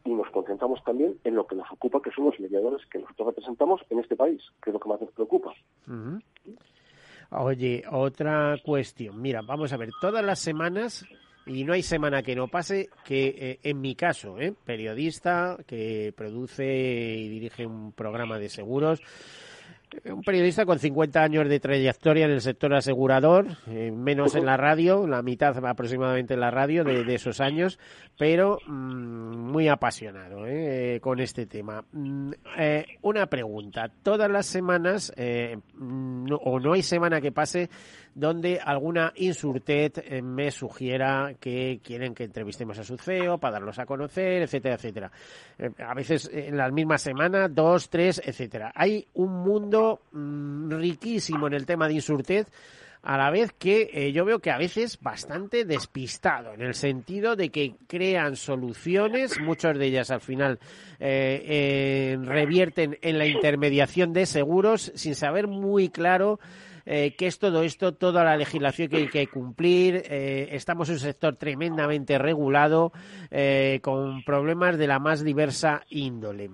y nos concentramos también en lo que nos ocupa, que son los mediadores que nosotros representamos en este país, que es lo que más nos preocupa. Oye, otra cuestión. Mira, vamos a ver, todas las semanas y no hay semana que no pase que, eh, en mi caso, eh, periodista que produce y dirige un programa de seguros, eh, un periodista con 50 años de trayectoria en el sector asegurador, menos en la radio, la mitad aproximadamente en la radio de, esos años, pero mm, muy apasionado. ¿eh? con este tema. Mm, una pregunta. Todas las semanas, mm, o no hay semana que pase, donde alguna insurtet me sugiera que quieren que entrevistemos a su CEO para darlos a conocer, etcétera, etcétera. a veces en la misma semana, dos, tres, etcétera. Hay un mundo mm, riquísimo en el tema de insurtet a la vez que eh, yo veo que a veces bastante despistado, en el sentido de que crean soluciones, muchas de ellas al final eh, eh, revierten en la intermediación de seguros sin saber muy claro qué es todo esto, toda la legislación que hay que cumplir. estamos en un sector tremendamente regulado, con problemas de la más diversa índole.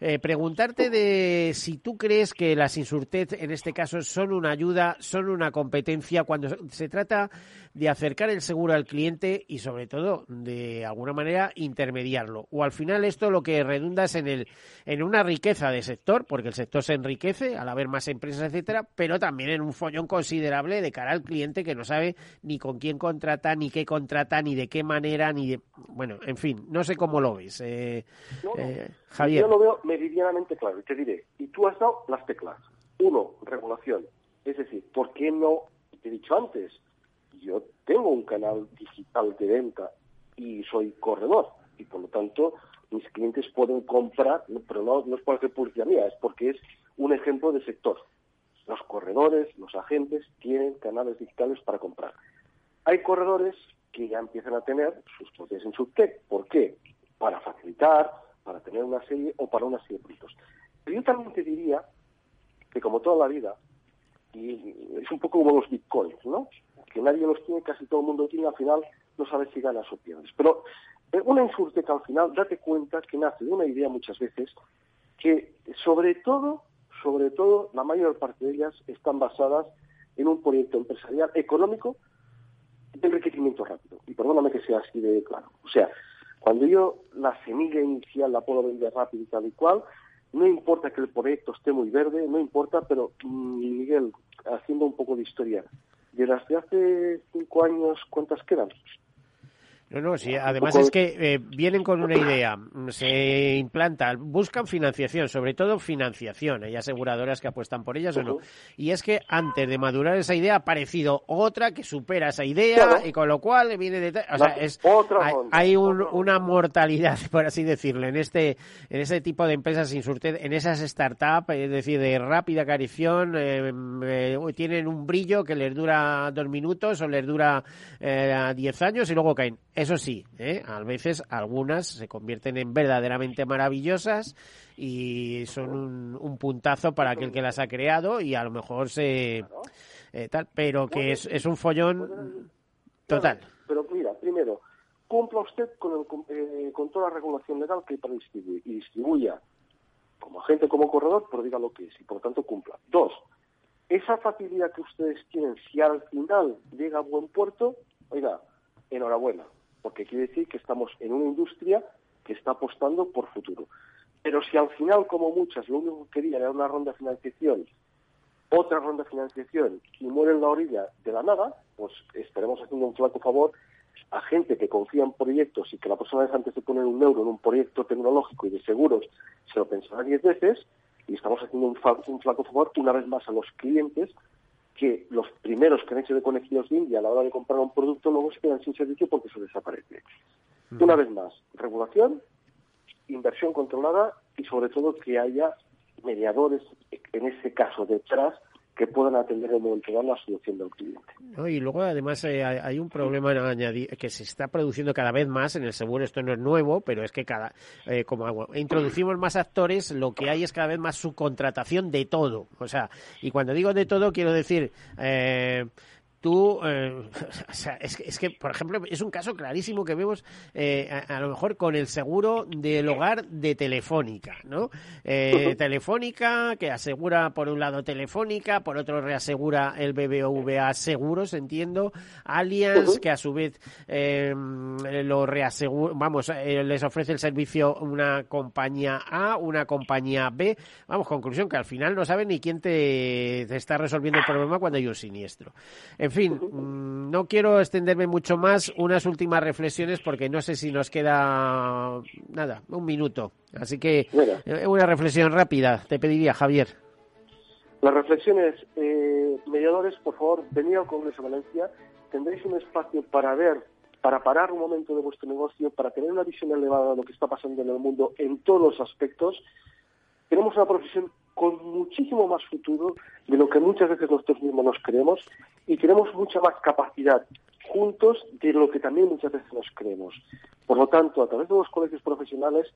Eh, preguntarte de si tú crees que las insurtet en este caso son una ayuda, son una competencia cuando se trata de acercar el seguro al cliente y sobre todo de alguna manera intermediarlo. O al final esto lo que redunda es en, el, en una riqueza de sector, porque el sector se enriquece al haber más empresas, etcétera, pero también en un follón considerable de cara al cliente que no sabe ni con quién contrata, ni qué contrata, ni de qué manera, ni de... Bueno, en fin, no sé cómo lo ves. Eh, eh, Javier. Yo lo veo meridianamente claro te diré, y tú has dado las teclas. Uno, regulación. Es decir, ¿por qué no, te he dicho antes, yo tengo un canal digital de venta y soy corredor y por lo tanto mis clientes pueden comprar, pero no, no es por publicidad mía, es porque es un ejemplo de sector. Los corredores, los agentes tienen canales digitales para comprar. Hay corredores que ya empiezan a tener sus propias en subtech. ¿Por qué? Para facilitar, para tener una serie o para una serie de. Pero yo también te diría que como toda la vida, y es un poco como los bitcoins, ¿no? Que nadie los tiene, casi todo el mundo tiene, al final no sabes si ganas o pierdes. Pero eh, una insurteca al final, date cuenta que nace de una idea muchas veces que sobre todo, sobre todo, la mayor parte de ellas están basadas en un proyecto empresarial económico de enriquecimiento rápido. Y perdóname que sea así de claro. O sea, cuando yo la semilla inicial la puedo vender rápido y tal y cual, no importa que el proyecto esté muy verde, no importa, pero mm, Miguel, haciendo un poco de historia, de las de hace cinco años, ¿cuántas quedan? No, no, sí, además es que eh, vienen con una idea, se implantan, buscan financiación, sobre todo financiación, hay aseguradoras que apuestan por ellas o no. Y es que antes de madurar esa idea ha aparecido otra que supera esa idea y con lo cual viene de... O sea, es, hay, una mortalidad, por así decirlo, en este en ese tipo de empresas insurte, en esas startups, es decir, de rápida carición, eh, eh, tienen un brillo que les dura dos minutos o les dura diez años y luego caen eso sí, ¿eh? a veces algunas se convierten en verdaderamente maravillosas y son un, puntazo para aquel que las ha creado y a lo mejor se... Eh, tal, pero que es, es un follón total. Pero mira, primero, cumpla usted con, eh, con toda la regulación legal que hay para distribuir y distribuya como agente, como corredor, pero diga lo que es y por tanto cumpla. Dos, esa facilidad que ustedes tienen, si al final llega a buen puerto, oiga, enhorabuena, porque quiere decir que estamos en una industria que está apostando por futuro. Pero si al final, como muchas, lo único que querían era una ronda de financiación, otra ronda de financiación y muere en la orilla de la nada, pues estaremos haciendo un flaco favor a gente que confía en proyectos y que la próxima vez antes de poner un euro en un proyecto tecnológico y de seguros se lo pensará diez veces y estamos haciendo un flaco favor una vez más a los clientes que los primeros que han hecho de conejillos de India a la hora de comprar un producto luego se quedan sin servicio porque eso desaparece. Una vez más, regulación, inversión controlada y sobre todo que haya mediadores, en ese caso detrás, que puedan atender el momento dado la solución del cliente. y luego además eh, hay un problema que se está produciendo cada vez más en el seguro, esto no es nuevo, pero es que cada eh, como introducimos más actores, lo que hay es cada vez más subcontratación de todo. O sea, y cuando digo de todo quiero decir eh, tú, eh, o sea, es que, es que, por ejemplo, es un caso clarísimo que vemos eh, a, lo mejor con el seguro del hogar de Telefónica, ¿no? Eh, telefónica, que asegura por un lado Telefónica, por otro reasegura el BBVA Seguros, entiendo, Allianz, que a su vez lo reasegura, vamos, les ofrece el servicio una compañía A, una compañía B, vamos, conclusión que al final no saben ni quién te, está resolviendo el problema cuando hay un siniestro. En fin, mm, no quiero extenderme mucho más. Unas últimas reflexiones porque no sé si nos queda nada, un minuto. Así que eh, una reflexión rápida, te pediría, Javier. Las reflexiones, eh, mediadores, por favor, venid al Congreso de Valencia. Tendréis un espacio para ver, para parar un momento de vuestro negocio, para tener una visión elevada de lo que está pasando en el mundo en todos los aspectos. Tenemos una profesión con muchísimo más futuro de lo que muchas veces nosotros mismos nos creemos y tenemos mucha más capacidad juntos de lo que también muchas veces nos creemos. Por lo tanto, a través de los colegios profesionales,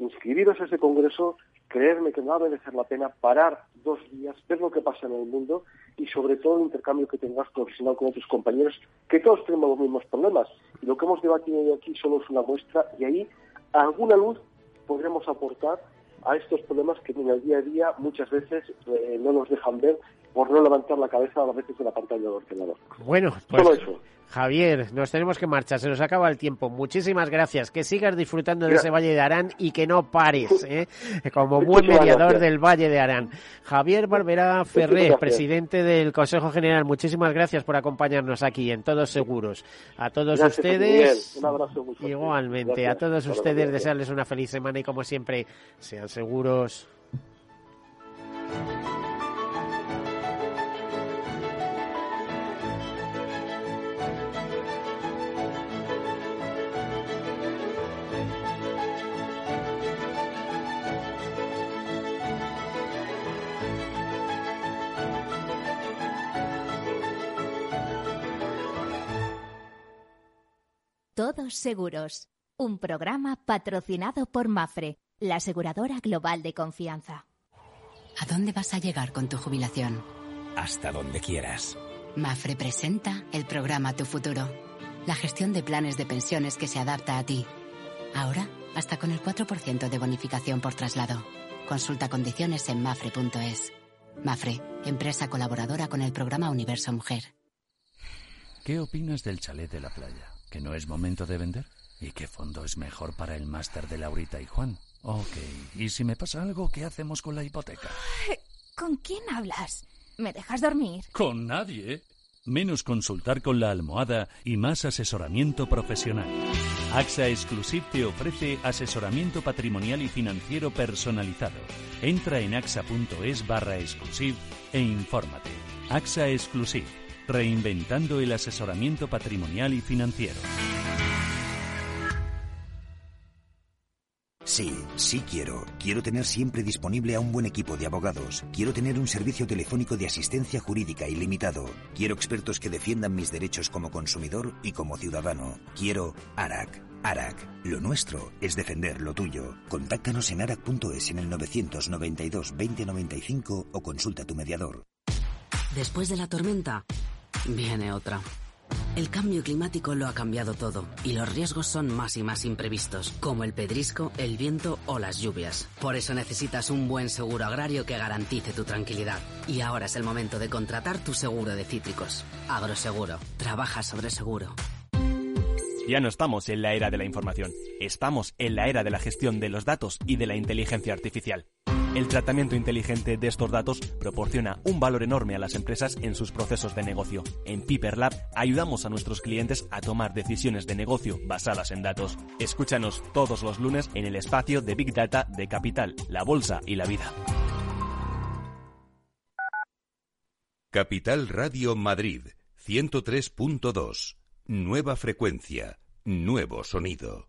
inscribiros a ese congreso, creerme que no va a merecer la pena parar dos días, ver lo que pasa en el mundo y sobre todo el intercambio que tengas profesional con otros compañeros, que todos tenemos los mismos problemas. Y lo que hemos debatido hoy aquí solo es una muestra y ahí alguna luz podremos aportar a estos problemas que en el día a día muchas veces eh, no nos dejan ver por no levantar la cabeza a veces de la pantalla del ordenador. Bueno, pues Javier, nos tenemos que marchar, se nos acaba el tiempo. Muchísimas gracias, que sigas disfrutando de ese Valle de Arán y que no pares, ¿eh? como buen mediador del Valle de Arán. Javier Barberá Ferré, presidente del Consejo General, muchísimas gracias por acompañarnos aquí en Todos Seguros. A todos ustedes, Un abrazo igualmente, a todos ustedes desearles una feliz semana y como siempre, sean seguros. Todos Seguros, un programa patrocinado por Mafre, la aseguradora global de confianza. ¿A dónde vas a llegar con tu jubilación? Hasta donde quieras. Mafre presenta el programa Tu Futuro, la gestión de planes de pensiones que se adapta a ti. Ahora, hasta con el 4% de bonificación por traslado. Consulta condiciones en mafre.es. Mafre, empresa colaboradora con el programa Universo Mujer. ¿Qué opinas del chalet de la playa? ¿Que no es momento de vender? ¿Y qué fondo es mejor para el máster de Laurita y Juan? Ok, ¿y si me pasa algo, qué hacemos con la hipoteca? ¿Con quién hablas? ¿Me dejas dormir? Con nadie. Menos consultar con la almohada y más asesoramiento profesional. AXA Exclusive te ofrece asesoramiento patrimonial y financiero personalizado. Entra en axa.es barra exclusive e infórmate. AXA Exclusive Reinventando el asesoramiento patrimonial y financiero. Sí, sí quiero. Quiero tener siempre disponible a un buen equipo de abogados. Quiero tener un servicio telefónico de asistencia jurídica ilimitado. Quiero expertos que defiendan mis derechos como consumidor y como ciudadano. Quiero ARAC. ARAC. Lo nuestro es defender lo tuyo. Contáctanos en arac.es en el 992 2095 o consulta a tu mediador. Después de la tormenta, Viene otra. El cambio climático lo ha cambiado todo y los riesgos son más y más imprevistos, como el pedrisco, el viento o las lluvias. Por eso necesitas un buen seguro agrario que garantice tu tranquilidad. Y ahora es el momento de contratar tu seguro de cítricos. Agroseguro. Trabaja sobre seguro. Ya no estamos en la era de la información, estamos en la era de la gestión de los datos y de la inteligencia artificial. El tratamiento inteligente de estos datos proporciona un valor enorme a las empresas en sus procesos de negocio. En Piper Lab ayudamos a nuestros clientes a tomar decisiones de negocio basadas en datos. Escúchanos todos los lunes en el espacio de Big Data de Capital, la Bolsa y la Vida. Capital Radio Madrid 103.2. Nueva frecuencia, nuevo sonido.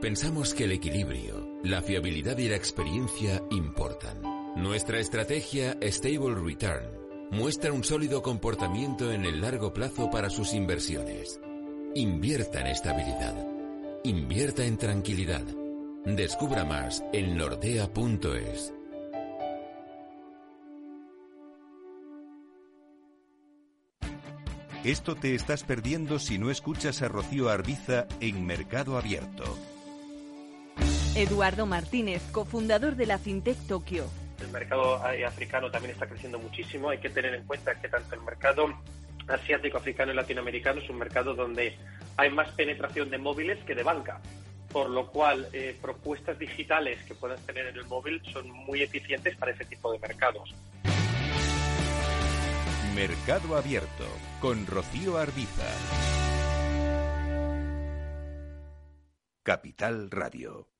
Pensamos que el equilibrio, la fiabilidad y la experiencia importan. Nuestra estrategia Stable Return muestra un sólido comportamiento en el largo plazo para sus inversiones. Invierta en estabilidad. Invierta en tranquilidad. Descubra más en nordea.es. Esto te estás perdiendo si no escuchas a Rocío Arbiza en Mercado Abierto. Eduardo Martínez, cofundador de la FinTech Tokio. El mercado africano también está creciendo muchísimo. Hay que tener en cuenta que tanto el mercado asiático, africano y latinoamericano es un mercado donde hay más penetración de móviles que de banca, por lo cual eh, propuestas digitales que puedas tener en el móvil son muy eficientes para ese tipo de mercados. Mercado Abierto con Rocío Arbiza. Capital Radio.